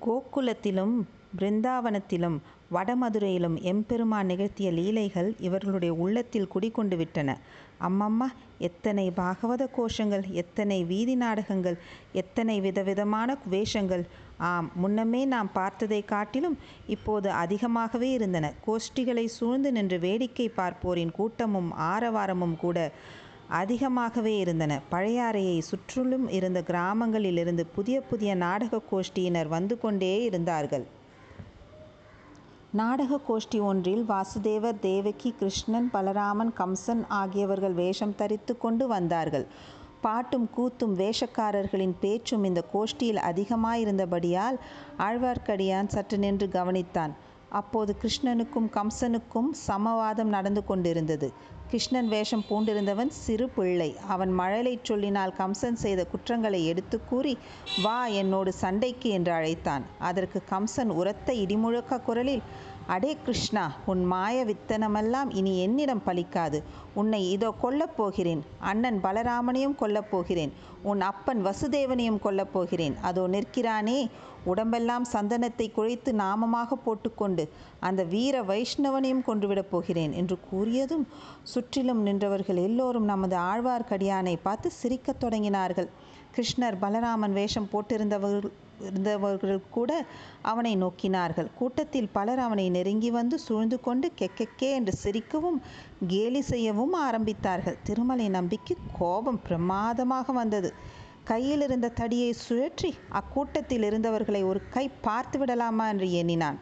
கோகுலத்திலும் பிருந்தாவனத்திலும் வடமதுரையிலும் எம்பெருமான் நிகழ்த்திய லீலைகள் இவர்களுடைய உள்ளத்தில் குடிகொண்டு விட்டன. அம்மம்மா எத்தனை பாகவத கோஷங்கள் எத்தனை வீதி நாடகங்கள் எத்தனை விதவிதமான வேஷங்கள் ஆம் முன்னமே நாம் பார்த்ததை காட்டிலும் இப்போது அதிகமாகவே இருந்தன. கோஷ்டிகளை சூழ்ந்து நின்று வேடிக்கை பார்ப்போரின் கூட்டமும் ஆரவாரமும் கூட அதிகமாகவே இருந்தன. பழையாறையை சுற்றிலும் இருந்த கிராமங்களிலிருந்து புதிய புதிய நாடகக் கோஷ்டியினர் வந்து கொண்டே இருந்தார்கள். நாடக கோஷ்டி ஒன்றில் வாசுதேவர் தேவகி கிருஷ்ணன் பலராமன் கம்சன் ஆகியவர்கள் வேஷம் தரித்து கொண்டு வந்தார்கள். பாட்டும் கூத்தும் வேஷக்காரர்களின் பேச்சும் இந்த கோஷ்டியில் அதிகமாயிருந்தபடியால் ஆழ்வார்க்கடியான் சற்று நின்று கவனித்தான். அப்போது கிருஷ்ணனுக்கும் கம்சனுக்கும் சமவாதம் நடந்து கொண்டிருந்தது. கிருஷ்ணன் வேஷம் பூண்டிருந்தவன் சிறு பிள்ளை. அவன் மழலைச் சொல்லினால் கம்சன் செய்த குற்றங்களை எடுத்து கூறி வா என்னோடு சண்டைக்கு என்று அழைத்தான். அதற்கு கம்சன் உரத்த இடிமுழக்க குரலில் அடே கிருஷ்ணா உன் மாய வித்தனமெல்லாம் இனி என்னிடம் பலிக்காது. உன்னை இதோ கொல்லப் போகிறேன். அண்ணன் பலராமனையும் கொல்லப் போகிறேன். உன் அப்பன் வசுதேவனையும் கொல்லப் போகிறேன். அதோ நிற்கிறானே உடம்பெல்லாம் சந்தனத்தை குழைத்து நாமமாக போட்டுக்கொண்டு அந்த வீர வைஷ்ணவனையும் கொன்றுவிடப் போகிறேன் என்று கூறியதும் சுற்றிலும் நின்றவர்கள் எல்லோரும் நமது ஆழ்வார்க்கடியானை பார்த்து சிரிக்கத் தொடங்கினார்கள். கிருஷ்ணர் பலராமன் வேஷம் போட்டிருந்தவர்கள் இருந்தவர்கள் கூட அவனை நோக்கினார்கள். கூட்டத்தில் பலர் அவனை நெருங்கி வந்து சூழ்ந்து கொண்டு கெக்கெக்கே என்று சிரிக்கவும் கேலி செய்யவும் ஆரம்பித்தார்கள். திருமலை நம்பிக்கு கோபம் பிரமாதமாக வந்தது. கையில் இருந்த தடியை சுழற்றி அக்கூட்டத்தில் இருந்தவர்களை ஒரு கை பார்த்து விடலாமா என்று எண்ணினான்.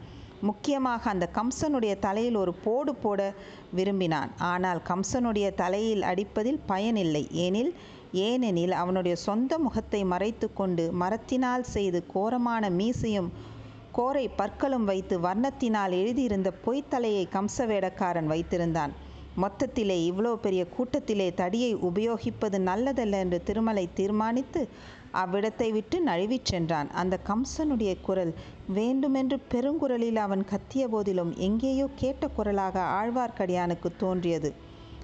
முக்கியமாக அந்த கம்சனுடைய தலையில் ஒரு போடு போட விரும்பினான். ஆனால் கம்சனுடைய தலையில் அடிப்பதில் பயனில்லை. ஏனில் ஏனெனில் அவனுடைய சொந்த முகத்தை மறைத்து கொண்டு மரத்தினால் செய்து கோரமான மீசையும் கோரை பற்களும் வைத்து வர்ணத்தினால் எழுதியிருந்த பொய்த்தலையை கம்ச வேடக்காரன் வைத்திருந்தான். மொத்தத்திலே இவ்வளோ பெரிய கூட்டத்திலே தடியை உபயோகிப்பது நல்லதல்ல என்று திருமலை தீர்மானித்து அவ்விடத்தை விட்டு நழுவிச் சென்றான். அந்த கம்சனுடைய குரல் வேண்டுமென்று பெருங்குரலில் அவன் கத்திய போதிலும் எங்கேயோ கேட்ட குரலாக ஆழ்வார்க்கடியானுக்குத் தோன்றியது.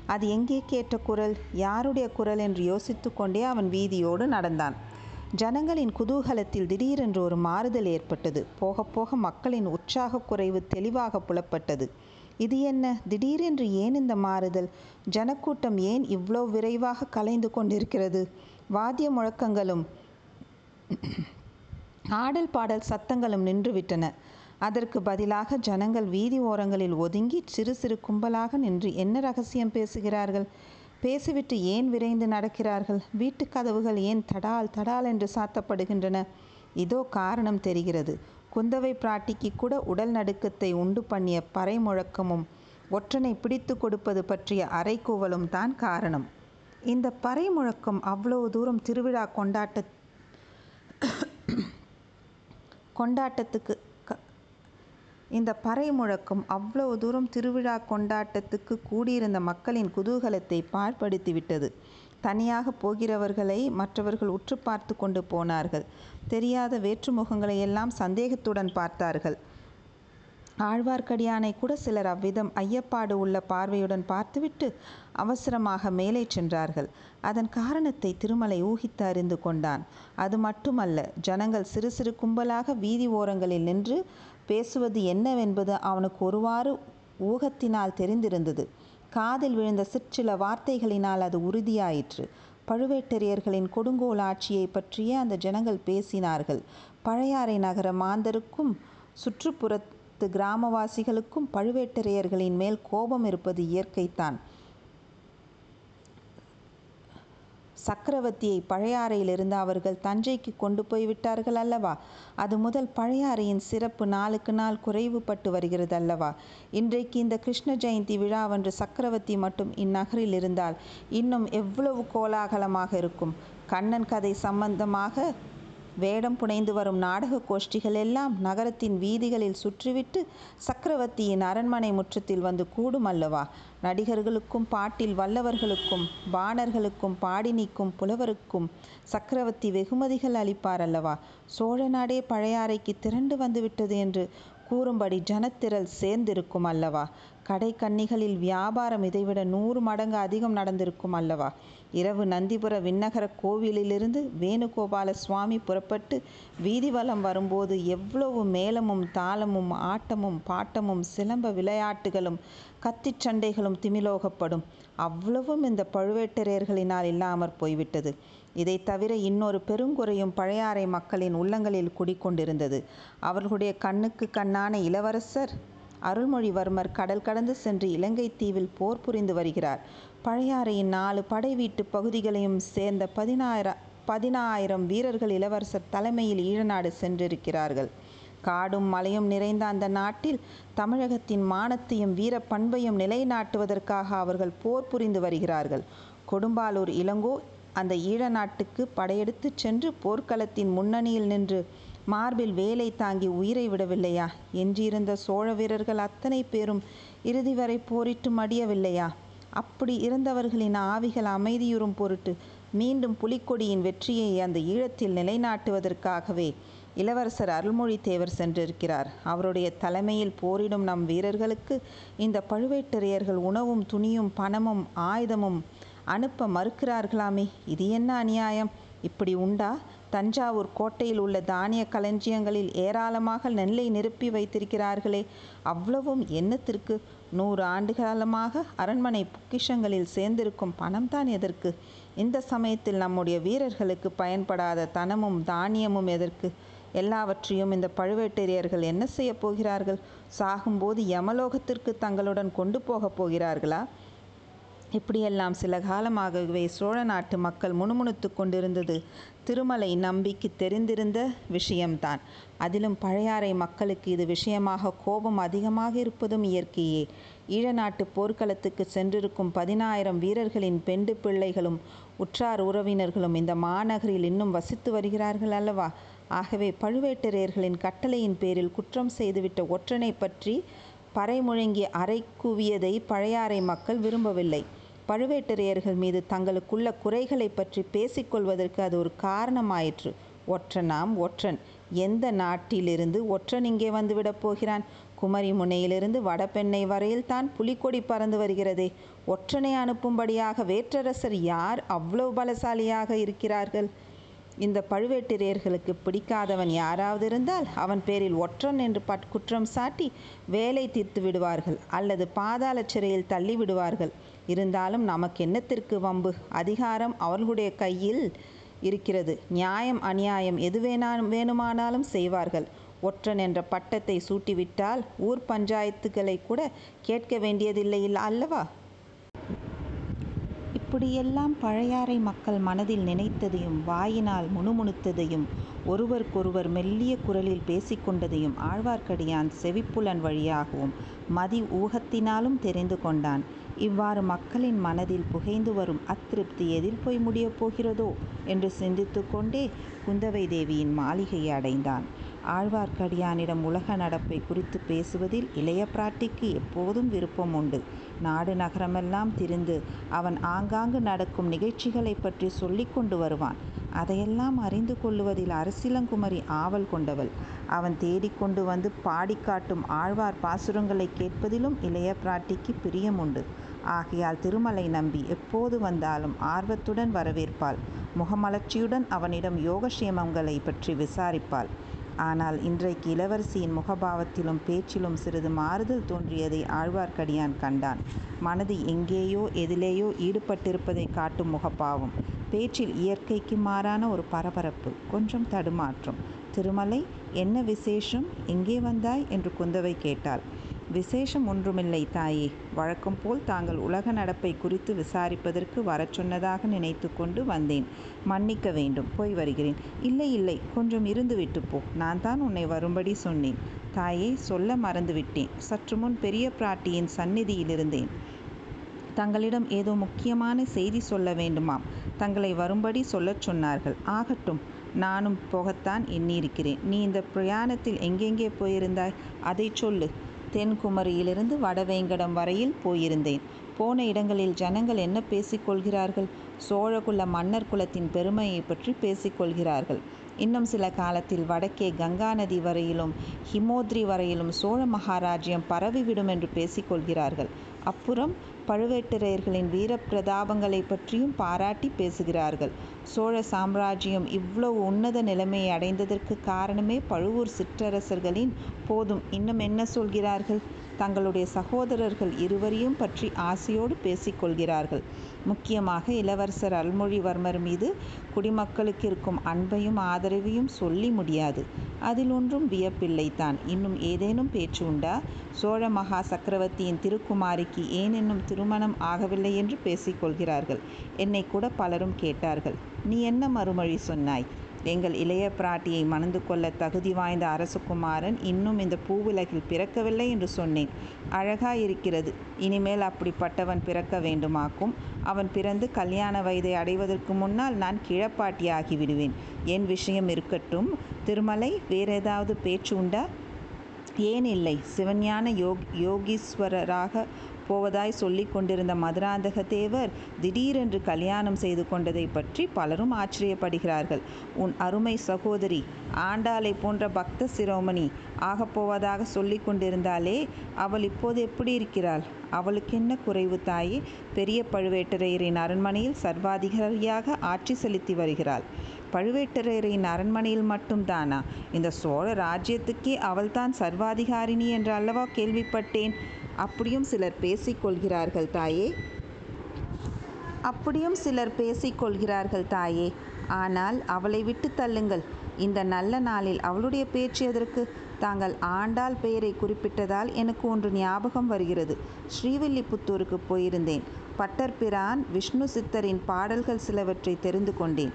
அது எங்கே கேட்ட குரல்? யாருடைய குரல் என்று யோசித்து கொண்டே அவன் வீதியோடு நடந்தான். ஜனங்களின் குதூகலத்தில் திடீரென்று ஒரு மாறுதல் ஏற்பட்டது. போகப் போக மக்களின் உற்சாகக் குறைவு தெளிவாகப் புலப்பட்டது. இது என்ன? திடீரென்று ஏன் இந்த மாறுதல்? ஜனக்கூட்டம் ஏன் இவ்வளோ விரைவாக கலைந்து கொண்டிருக்கிறது? வாத்திய முழக்கங்களும் ஆடல் பாடல் சத்தங்களும் நின்றுவிட்டன. அதற்கு பதிலாக ஜனங்கள் வீதி ஓரங்களில் ஒதுங்கி சிறு சிறு கும்பலாக நின்று என்ன ரகசியம் பேசுகிறார்கள்? பேசிவிட்டு ஏன் விரைந்து நடக்கிறார்கள்? வீட்டுக் கதவுகள் ஏன் தடால் தடால் என்று சாத்தப்படுகின்றன? இதோ காரணம் தெரிகிறது. குந்தவை பிராட்டிக்கு கூட உடல் நடுக்கத்தை உண்டு பண்ணிய பறை முழக்கமும் ஒற்றனை பிடித்து கொடுப்பது பற்றிய அரைக்கூவலும் தான் காரணம். இந்த பறை முழக்கம் அவ்வளவு தூரம் திருவிழா கொண்டாட்ட கொண்டாட்டத்துக்கு இந்த பறை முழக்கம் அவ்வளவு தூரம் திருவிழாக் கொண்டாட்டத்துக்கு கூடியிருந்த மக்களின் குதூகலத்தை பாழ்படுத்திவிட்டது. தனியாகப் போகிறவர்களை மற்றவர்கள் உற்றுப் பார்த்துக் கொண்டு போனார்கள். தெரியாத வேற்று முகங்களையெல்லாம் சந்தேகத்துடன் பார்த்தார்கள். ஆழ்வார்க்கடியானைக்கூட சிலர் அவ்விதம் ஐயப்பாடு உள்ள பார்வையுடன் பார்த்துவிட்டு அவசரமாக மேலே சென்றார்கள். அதன் காரணத்தை திருமலை ஊகித்து அறிந்து கொண்டான். அது மட்டுமல்ல. ஜனங்கள் சிறு சிறு கும்பலாக வீதி ஓரங்களில் நின்று பேசுவது என்னவென்பது அவனுக்கு ஒருவாறு ஊகத்தினால் தெரிந்திருந்தது. காதில் விழுந்த சிற்சில வார்த்தைகளினால் அது உறுதியாயிற்று. பழுவேட்டரையர்களின் கொடுங்கோல் ஆட்சியைப் பற்றியே அந்த ஜனங்கள் பேசினார்கள். பழையாறை நகர மாந்தருக்கும் சுற்றுப்புறத்து கிராமவாசிகளுக்கும் பழுவேட்டரையர்களின் மேல் கோபம் இருப்பது இயற்கைத்தான் சக்கரவர்த்தியை பழையாறையிலிருந்து அவர்கள் தஞ்சைக்கு கொண்டு போய் விட்டார்கள் அல்லவா? அது முதல் பழையாறையின் சிறப்பு நாளுக்கு நாள் குறைவுபட்டு வருகிறதல்லவா? இன்றைக்கு இந்த கிருஷ்ண ஜெயந்தி விழாவன்று சக்கரவர்த்தி மட்டும் இந்நகரில் இருந்தால் இன்னும் எவ்வளவு கோலாகலமாக இருக்கும். கண்ணன் கதை சம்பந்தமாக வேடம் புனைந்து வரும் நாடக கோஷ்டிகள் எல்லாம் நகரத்தின் வீதிகளில் சுற்றிவிட்டு சக்கரவர்த்தியின் அரண்மனை முற்றத்தில் வந்து கூடும் அல்லவா? நடிகர்களுக்கும் பாட்டில் வல்லவர்களுக்கும் பாணர்களுக்கும் பாடினிக்கும் புலவருக்கும் சக்கரவர்த்தி வெகுமதிகள் அளிப்பார் அல்லவா? சோழ நாடே பழையாறைக்கு திரண்டு வந்துவிட்டது என்று கூறும்படி ஜனத்திரள் சேர்ந்திருக்கும் அல்லவா கடை கன்னிகளில் வியாபாரம் இதைவிட நூறு மடங்கு அதிகம் நடந்திருக்கும் அல்லவா? இரவு நந்திபுர விண்ணகர கோவிலிலிருந்து வேணுகோபால சுவாமி புறப்பட்டு வீதிவலம் வரும்போது எவ்வளவு மேளமும் தாளமும் ஆட்டமும் பாட்டமும் சிலம்ப விளையாட்டுகளும் கத்திச் சண்டைகளும் திமிலோகப்படும். அவ்வளவும் இந்த பழுவேட்டரையர்களினால் இல்லாமற் போய்விட்டது. இதை தவிர இன்னொரு பெருங்குறையும் பழையாறை மக்களின் உள்ளங்களில் குடிக்கொண்டிருந்தது. அவர்களுடைய கண்ணுக்கு கண்ணான இளவரசர் அருள்மொழிவர்மர் கடல் கடந்து சென்று இலங்கை தீவில் போர் புரிந்து வருகிறார். பழையாறையின் நாலு படை வீட்டு பகுதிகளையும் சேர்ந்த பதினாயிர பதினாயிரம் வீரர்கள் இளவரசர் தலைமையில் ஈழநாடு சென்றிருக்கிறார்கள். காடும் மலையும் நிறைந்த அந்த நாட்டில் தமிழகத்தின் மானத்தையும் வீர பண்பையும் நிலைநாட்டுவதற்காக அவர்கள் போர் புரிந்து வருகிறார்கள். கொடும்பாலூர் இளங்கோ அந்த ஈழ நாட்டுக்கு படையெடுத்துச் சென்று போர்க்களத்தின் முன்னணியில் நின்று மார்பில் வேலை தாங்கி உயிரை விடவில்லையா? என்றிருந்த சோழ வீரர்கள் அத்தனை பேரும் இறுதி வரை போரிட்டு மடியவில்லையா? அப்படி இருந்தவர்களின் ஆவிகள் அமைதியுறும் பொருட்டு மீண்டும் புலிக்கொடியின் வெற்றியை அந்த ஈழத்தில் நிலைநாட்டுவதற்காகவே இளவரசர் அருள்மொழித்தேவர் சென்றிருக்கிறார். அவருடைய தலைமையில் போரிடும் நம் வீரர்களுக்கு இந்த பழுவேட்டரையர்கள் உணவும் துணியும் பணமும் ஆயுதமும் அனுப்ப மறுக்கிறார்களாமே? இது என்ன அநியாயம்? இப்படி உண்டா? தஞ்சாவூர் கோட்டையில் உள்ள தானிய களஞ்சியங்களில் ஏராளமாக நெல்லை நிரப்பி வைத்திருக்கிறார்களே. அவ்வளவும் என்னத்திற்கு? நூறு ஆண்டு காலமாக அரண்மனை பொக்கிஷங்களில் சேர்ந்திருக்கும் பணம்தான் எதற்கு? இந்த சமயத்தில் நம்முடைய வீரர்களுக்கு பயன்படாத தனமும் தானியமும் எதற்கு? எல்லாவற்றையும் இந்த பழுவேட்டரையர்கள் என்ன செய்யப் போகிறார்கள்? சாகும்போது யமலோகத்திற்கு தங்களுடன் கொண்டு போகப் போகிறார்களா? இப்படியெல்லாம் சில காலமாகவே சோழ நாட்டு மக்கள் முணுமுணுத்து கொண்டிருந்தது. திருமலை நம்பிக்கு தெரிந்திருந்த விஷயம்தான். அதிலும் பழையாறை மக்களுக்கு இது விஷயமாக கோபம் அதிகமாக இருப்பதும் இயற்கையே. ஈழநாட்டு போர்க்களத்துக்கு சென்றிருக்கும் பதினாயிரம் வீரர்களின் பெண்டு பிள்ளைகளும் உற்றார் உறவினர்களும் இந்த மாநகரில் இன்னும் வசித்து வருகிறார்கள் அல்லவா? ஆகவே பழுவேட்டரையர்களின் கட்டளையின் பேரில் குற்றம் செய்துவிட்ட ஒற்றனை பற்றி பறைமுழங்கி அறை குவியதை பழையாறை மக்கள் விரும்பவில்லை. பழுவேட்டரையர்கள் மீது தங்களுக்குள்ள குறைகளை பற்றி பேசிக்கொள்வதற்கு அது ஒரு காரணமாயிற்று. ஒற்றனாம் ஒற்றன். எந்த நாட்டிலிருந்து ஒற்றன் இங்கே வந்துவிடப் போகிறான்? குமரி முனையிலிருந்து வடபெண்ணை வரையில் தான் புலிக்கொடி பறந்து வருகிறதே. ஒற்றனை அனுப்பும்படியாக வேற்றரசர் யார் அவ்வளவு பலசாலியாக இருக்கிறார்கள்? இந்த பழுவேட்டரையர்களுக்கு பிடிக்காதவன் யாராவது இருந்தால் அவன் பேரில் ஒற்றன் என்று பட் குற்றம் சாட்டி வேலை தீர்த்து விடுவார்கள் அல்லது பாதாள சிறையில் தள்ளி விடுவார்கள் இருந்தாலும் நமக்கு என்னத்திற்கு வம்பு? அதிகாரம் அவர்களுடைய கையில் இருக்கிறது. நியாயம் அநியாயம் எது வேணா வேணுமானாலும் செய்வார்கள். ஒற்றன் என்ற பட்டத்தை சூட்டிவிட்டால் ஊர் பஞ்சாயத்துகளை கூட கேட்க வேண்டியதில்லை அல்லவா? இப்படியெல்லாம் பழையாறை மக்கள் மனதில் நினைத்ததையும் வாயினால் முணுமுணுத்ததையும் ஒருவருக்கொருவர் மெல்லிய குரலில் பேசிக்கொண்டதையும் ஆழ்வார்க்கடியான் செவிப்புலன் வழியாகவும் மதி ஊகத்தினாலும் தெரிந்து கொண்டான். இவ்வாறு மக்களின் மனதில் புகைந்து வரும் அத்திருப்தி எதில் போய் முடியப் போகிறதோ என்று சிந்தித்து கொண்டே குந்தவை தேவியின் மாளிகையை அடைந்தான். ஆழ்வார்க்கடியானிடம் உலக நடப்பை குறித்து பேசுவதில் இளைய பிராட்டிக்கு எப்போதும் விருப்பம் உண்டு. நாடு நகரமெல்லாம் திரிந்து அவன் ஆங்காங்கு நடக்கும் நிகழ்ச்சிகளை பற்றி சொல்லிக் கொண்டு வருவான். அதையெல்லாம் அறிந்து கொள்ளுவதில் அரசிலங்குமரி ஆவல் கொண்டவள். அவன் தேடிக்கொண்டு வந்து பாடிக்காட்டும் ஆழ்வார் பாசுரங்களை கேட்பதிலும் இளைய பிராட்டிக்கு பிரியம் உண்டு ஆகையால் திருமலை நம்பி எப்போது வந்தாலும் ஆர்வத்துடன் வரவேற்பாள். முகமலர்ச்சியுடன் அவனிடம் யோகக்ஷேமங்களை பற்றி விசாரிப்பாள். ஆனால் இன்றைக்கு இளவரசியின் முகபாவத்திலும் பேச்சிலும் சிறிது மாறுதல் தோன்றியதை ஆழ்வார்க்கடியான் கண்டான். மனது எங்கேயோ எதிலேயோ ஈடுபட்டிருப்பதை காட்டும் முகப்பாவம். பேச்சில் இயற்கைக்கு மாறான ஒரு பரபரப்பு கொஞ்சம் தடுமாற்றம். திருமலை என்ன விசேஷம்? எங்கே வந்தாய்? என்று குந்தவை கேட்டாள். விசேஷம் ஒன்றுமில்லை தாயே. வழக்கம் போல் தாங்கள் உலக நடப்பை குறித்து விசாரிப்பதற்கு வரச் சொன்னதாக நினைத்து கொண்டு வந்தேன். மன்னிக்க வேண்டும். போய் வருகிறேன். இல்லை இல்லை. கொஞ்சம் இருந்துவிட்டு போ. நான் தான் உன்னை வரும்படி சொன்னேன். தாயே சொல்ல மறந்துவிட்டேன். சற்று முன் பெரிய பிராட்டியின் சந்நிதியில் இருந்தேன் தங்களிடம் ஏதோ முக்கியமான செய்தி சொல்ல வேண்டுமாம். தங்களை வரும்படி சொல்லச் சொன்னார்கள். ஆகட்டும் நானும் போகத்தான் எண்ணியிருக்கிறேன். நீ இந்த பிரயாணத்தில் எங்கெங்கே போயிருந்தாய்? அதை சொல்லு. தென்குமரியிலிருந்து வடவேங்கடம் வரையில் போயிருந்தேன். போன இடங்களில் ஜனங்கள் என்ன பேசிக்கொள்கிறார்கள்? சோழகுல மன்னர் குலத்தின் பெருமையை பற்றி பேசிக்கொள்கிறார்கள். இன்னும் சில காலத்தில் வடக்கே கங்கா நதி வரையிலும் ஹிமோத்ரி வரையிலும் சோழ மகாராஜ்யம் பரவிவிடும் என்று பேசிக்கொள்கிறார்கள். அப்புறம் பழுவேட்டரையர்களின் வீர பிரதாபங்களை பற்றியும் பாராட்டி பேசுகிறார்கள். சோழ சாம்ராஜ்யம் இவ்வளவு உன்னத நிலைமையை அடைந்ததற்கு காரணமே பழுவூர் சிற்றரசர்களின் போதும். இன்னும் என்ன சொல்கிறார்கள்? தங்களுடைய சகோதரர்கள் இருவரையும் பற்றி ஆசையோடு பேசிக்கொள்கிறார்கள். முக்கியமாக இளவரசர் அல்மொழிவர்மர் மீது குடிமக்களுக்கு இருக்கும் அன்பையும் ஆதரவையும் சொல்லி முடியாது. அதில் ஒன்றும் வியப்பில்லை தான். இன்னும் ஏதேனும் பேச்சு உண்டா? சோழ மகா சக்கரவர்த்தியின் திருக்குமாரிக்கு ஏன் இன்னும் திருமணம் ஆகவில்லை என்று பேசிக்கொள்கிறார்கள். என்னை கூட பலரும் கேட்டார்கள். நீ என்ன மறுமொழி சொன்னாய்? எங்கள் இளைய பிராட்டியை மணந்து கொள்ள தகுதி வாய்ந்த அரசகுமாரன் இன்னும் இந்த பூவுலகில் பிறக்கவில்லை என்று சொன்னேன். அழகாயிருக்கிறது. இனிமேல் அப்படிப்பட்டவன் பிறக்க வேண்டுமாக்கும். அவன் பிறந்து கல்யாண வயதை அடைவதற்கு முன்னால் நான் கிழப்பாட்டியாகி விடுவேன் என் விஷயம் இருக்கட்டும். திருமலை வேறேதாவது பேச்சு உண்டா? ஏன் இல்லை. சிவஞான யோக் யோகீஸ்வரராக போவதாய் சொல்லி கொண்டிருந்த மதுராந்தக தேவர் திடீரென்று கல்யாணம் செய்து கொண்டதை பற்றி பலரும் ஆச்சரியப்படுகிறார்கள். உன் அருமை சகோதரி ஆண்டாளை போன்ற பக்த சிரோமணி ஆகப்போவதாக சொல்லி கொண்டிருந்தாலே அவள் இப்போது எப்படி இருக்கிறாள்? அவளுக்கு என்ன குறைவு தாயே? பெரிய பழுவேட்டரையரின் அரண்மனையில் சர்வாதிகாரியாக ஆட்சி செலுத்தி வருகிறாள். பழுவேட்டரையரின் அரண்மனையில் மட்டும்தானா இந்த சோழ ராஜ்யத்துக்கே அவள்தான் சர்வாதிகாரிணி என்று அல்லவா கேள்விப்பட்டேன்? அப்படியும் சிலர் பேசிக்கொள்கிறார்கள் தாயே. அப்படியும் சிலர் பேசிக்கொள்கிறார்கள் தாயே. ஆனால் அவளை விட்டு தள்ளுங்கள். இந்த நல்ல நாளில் அவளுடைய பேச்சு எதற்கு? தாங்கள் ஆண்டாள் பெயரை குறிப்பிட்டதால் எனக்கு ஒன்று ஞாபகம் வருகிறது. ஸ்ரீவில்லிபுத்தூருக்கு போயிருந்தேன். பட்டர்பிரான் விஷ்ணு சித்தரின் பாடல்கள் சிலவற்றை தெரிந்து கொண்டேன்.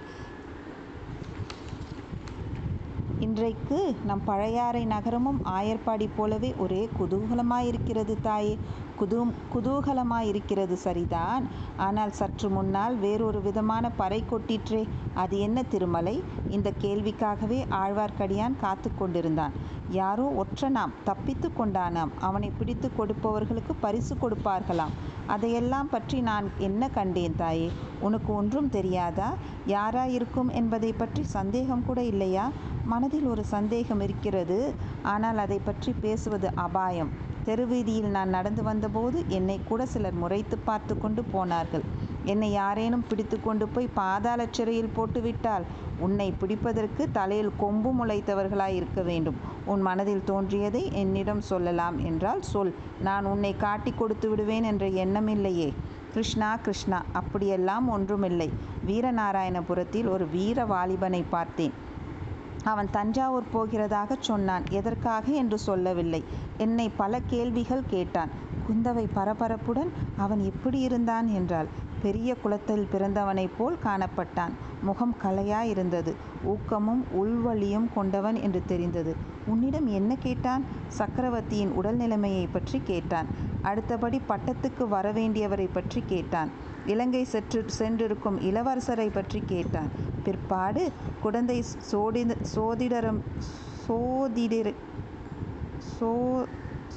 இன்றைக்கு நம் பழையாறை நகரமும் ஆயர்பாடி போலவே ஒரே குதூகலமாயிருக்கிறது தாயே. குதூ குதூகலமாயிருக்கிறது சரிதான். ஆனால் சற்று முன்னால் வேறொரு விதமான பறை கொட்டிற்றே. அது என்ன திருமலை? இந்த கேள்விக்காகவே ஆழ்வார்க்கடியான் காத்து கொண்டிருந்தான். யாரோ ஒற்றனாம் தப்பித்து கொண்டானாம். அவனை பிடித்து கொடுப்பவர்களுக்கு பரிசு கொடுப்பார்களாம். அதையெல்லாம் பற்றி நான் என்ன கண்டேன் தாயே? உனக்கு ஒன்றும் தெரியாதா? யாராயிருக்கும் என்பதை பற்றி சந்தேகம் கூட இல்லையா? மனதில் ஒரு சந்தேகம் இருக்கிறது. ஆனால் அதை பற்றி பேசுவது அபாயம். தெருவீதியில் நான் நடந்து வந்தபோது என்னை கூட சிலர் முறைத்து பார்த்து கொண்டு போனார்கள். என்னை யாரேனும் பிடித்து கொண்டு போய் பாதாள சிறையில் போட்டுவிட்டால் உன்னை பிடிப்பதற்கு தலையில் கொம்பு முளைத்தவர்களாய் இருக்க வேண்டும். உன் மனதில் தோன்றியதை என்னிடம் சொல்லலாம் என்றால் சொல். நான் உன்னை காட்டி கொடுத்து விடுவேன் என்ற எண்ணமில்லையே கிருஷ்ணா கிருஷ்ணா அப்படியெல்லாம் ஒன்றுமில்லை. வீரநாராயணபுரத்தில் ஒரு வீர வாலிபனை பார்த்தேன். அவன் தஞ்சாவூர் போகிறதாக சொன்னான். எதற்காக? என்று சொல்லவில்லை. என்னை பல கேள்விகள் கேட்டான். குந்தவை பரபரப்புடன் அவன் எப்படி இருந்தான்? என்றாள். பெரிய குளத்தில் பிறந்தவனைப் போல் காணப்பட்டான். முகம் கலையாயிருந்தது. ஊக்கமும் உள்வழியும் கொண்டவன் என்று தெரிந்தது. உன்னிடம் என்ன கேட்டான்? சக்கரவர்த்தியின் உடல் நிலைமையை பற்றி கேட்டான். அடுத்தபடி பட்டத்துக்கு வரவேண்டியவரை பற்றி கேட்டான். இலங்கை செற்று சென்றிருக்கும் இளவரசரை பற்றி கேட்டான். பிற்பாடு குடந்தை சோடி சோதிடரம் சோதிடர் சோ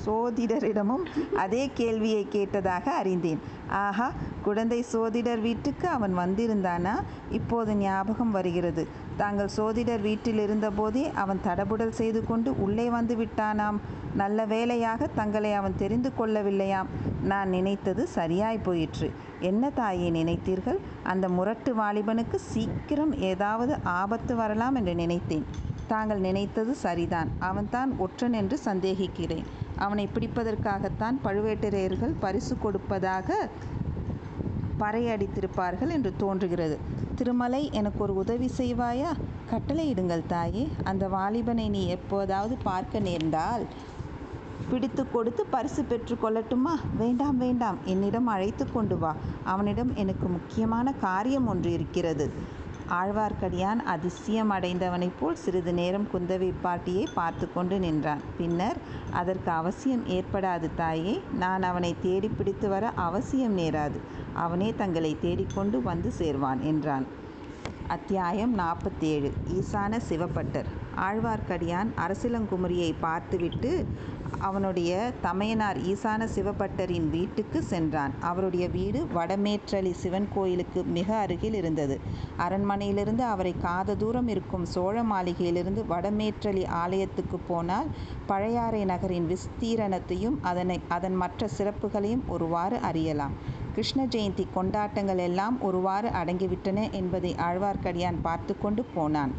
சோதிடரிடமும் அதே கேள்வியை கேட்டதாக அறிந்தேன். ஆஹா குழந்தை சோதிடர் வீட்டுக்கு அவன் வந்திருந்தானா? இப்போது ஞாபகம் வருகிறது. தாங்கள் சோதிடர் வீட்டில் இருந்தபோதே அவன் தடபுடல் செய்து கொண்டு உள்ளே வந்து விட்டானாம். நல்ல வேளையாக தங்களை அவன் தெரிந்து கொள்ளவில்லையாம். நான் நினைத்தது சரியாய் போயிற்று. என்ன தாயே நினைத்தீர்கள்? அந்த முரட்டு வாலிபனுக்கு சீக்கிரம் ஏதாவது ஆபத்து வரலாம் என்று நினைத்தேன். தாங்கள் நினைத்தது சரிதான். அவன்தான் ஒற்றன் என்று சந்தேகிக்கிறேன். அவனை பிடிப்பதற்காகத்தான் பழுவேட்டரையர்கள் பரிசு கொடுப்பதாக பறையடித்திருப்பார்கள் என்று தோன்றுகிறது. திருமலை எனக்கு ஒரு உதவி செய்வாயா? கட்டளையிடுங்கள் தாயே. அந்த வாலிபனை நீ எப்போதாவது பார்க்க நேர்ந்தால் பிடித்து கொடுத்து பரிசு பெற்று கொள்ளட்டுமா? வேண்டாம் வேண்டாம். என்னிடம் அழைத்து கொண்டு வா. அவனிடம் எனக்கு முக்கியமான காரியம் ஒன்று இருக்கிறது. ஆழ்வார்க்கடியான் அதிசயம் அடைந்தவனைப் போல் சிறிது நேரம் குந்தவை பாட்டியை பார்த்து கொண்டு நின்றான். பின்னர் அதற்கு அவசியம் ஏற்படாது தாயே நான் அவனை தேடி பிடித்து வர அவசியம் நேராது. அவனே தங்களை தேடிக்கொண்டு வந்து சேர்வான் என்றான். அத்தியாயம் நாற்பத்தேழு. ஈசான சிவப்பட்டர் ஆழ்வார்க்கடியான் அரசிளங்குமரியை பார்த்துவிட்டு அவனுடைய தமையனார் ஈசான சிவபட்டரின் வீட்டுக்கு சென்றான். அவருடைய வீடு வடமேற்றலி சிவன் கோயிலுக்கு மிக அருகில் இருந்தது. அரண்மனையிலிருந்து அவரை காத தூரம் இருக்கும் சோழ மாளிகையிலிருந்து வடமேற்றலி ஆலயத்துக்கு போனால் பழையாறை நகரின் விஸ்தீரணத்தையும் அதனை அதன் மற்ற சிறப்புகளையும் ஒருவாறு அறியலாம். கிருஷ்ண ஜெயந்தி கொண்டாட்டங்கள் எல்லாம் ஒருவாறு அடங்கிவிட்டன என்பதை ஆழ்வார்க்கடியான் பார்த்து கொண்டு போனான்.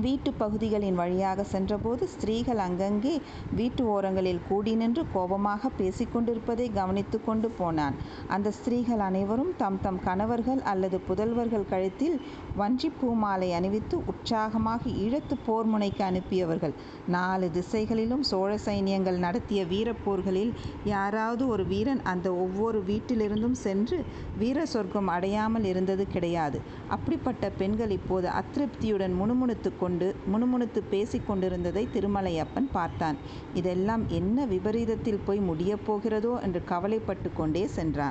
வீட்டு பகுதிகளின் வழியாக சென்றபோது ஸ்திரீகள் அங்கங்கே வீட்டு ஓரங்களில் கூடி நின்று கோபமாக பேசிக்கொண்டிருப்பதை கவனித்து கொண்டு போனான். அந்த ஸ்திரீகள் அனைவரும் தம் தம் கணவர்கள் அல்லது புதல்வர்கள் கழுத்தில் வஞ்சிப்பூ பூமாலை அணிவித்து உற்சாகமாக ஈழத்து போர் முனைக்கு அனுப்பியவர்கள். நாலு திசைகளிலும் சோழ சைனியங்கள் நடத்திய வீரப்போர்களில் யாராவது ஒரு வீரன் அந்த ஒவ்வொரு வீட்டிலிருந்தும் சென்று வீர சொர்க்கம் அடையாமல் இருந்தது கிடையாது. அப்படிப்பட்ட பெண்கள் இப்போது அதிருப்தியுடன் முணுமுணுத்து கொண்டு முணுமுணுத்து பேசிக் கொண்டிருந்ததை திருமலையப்பன் பார்த்தான். இதெல்லாம் என்ன விபரீதத்தில் போய் முடியப் போகிறதோ என்று கவலைப்பட்டு கொண்டே சென்றான்.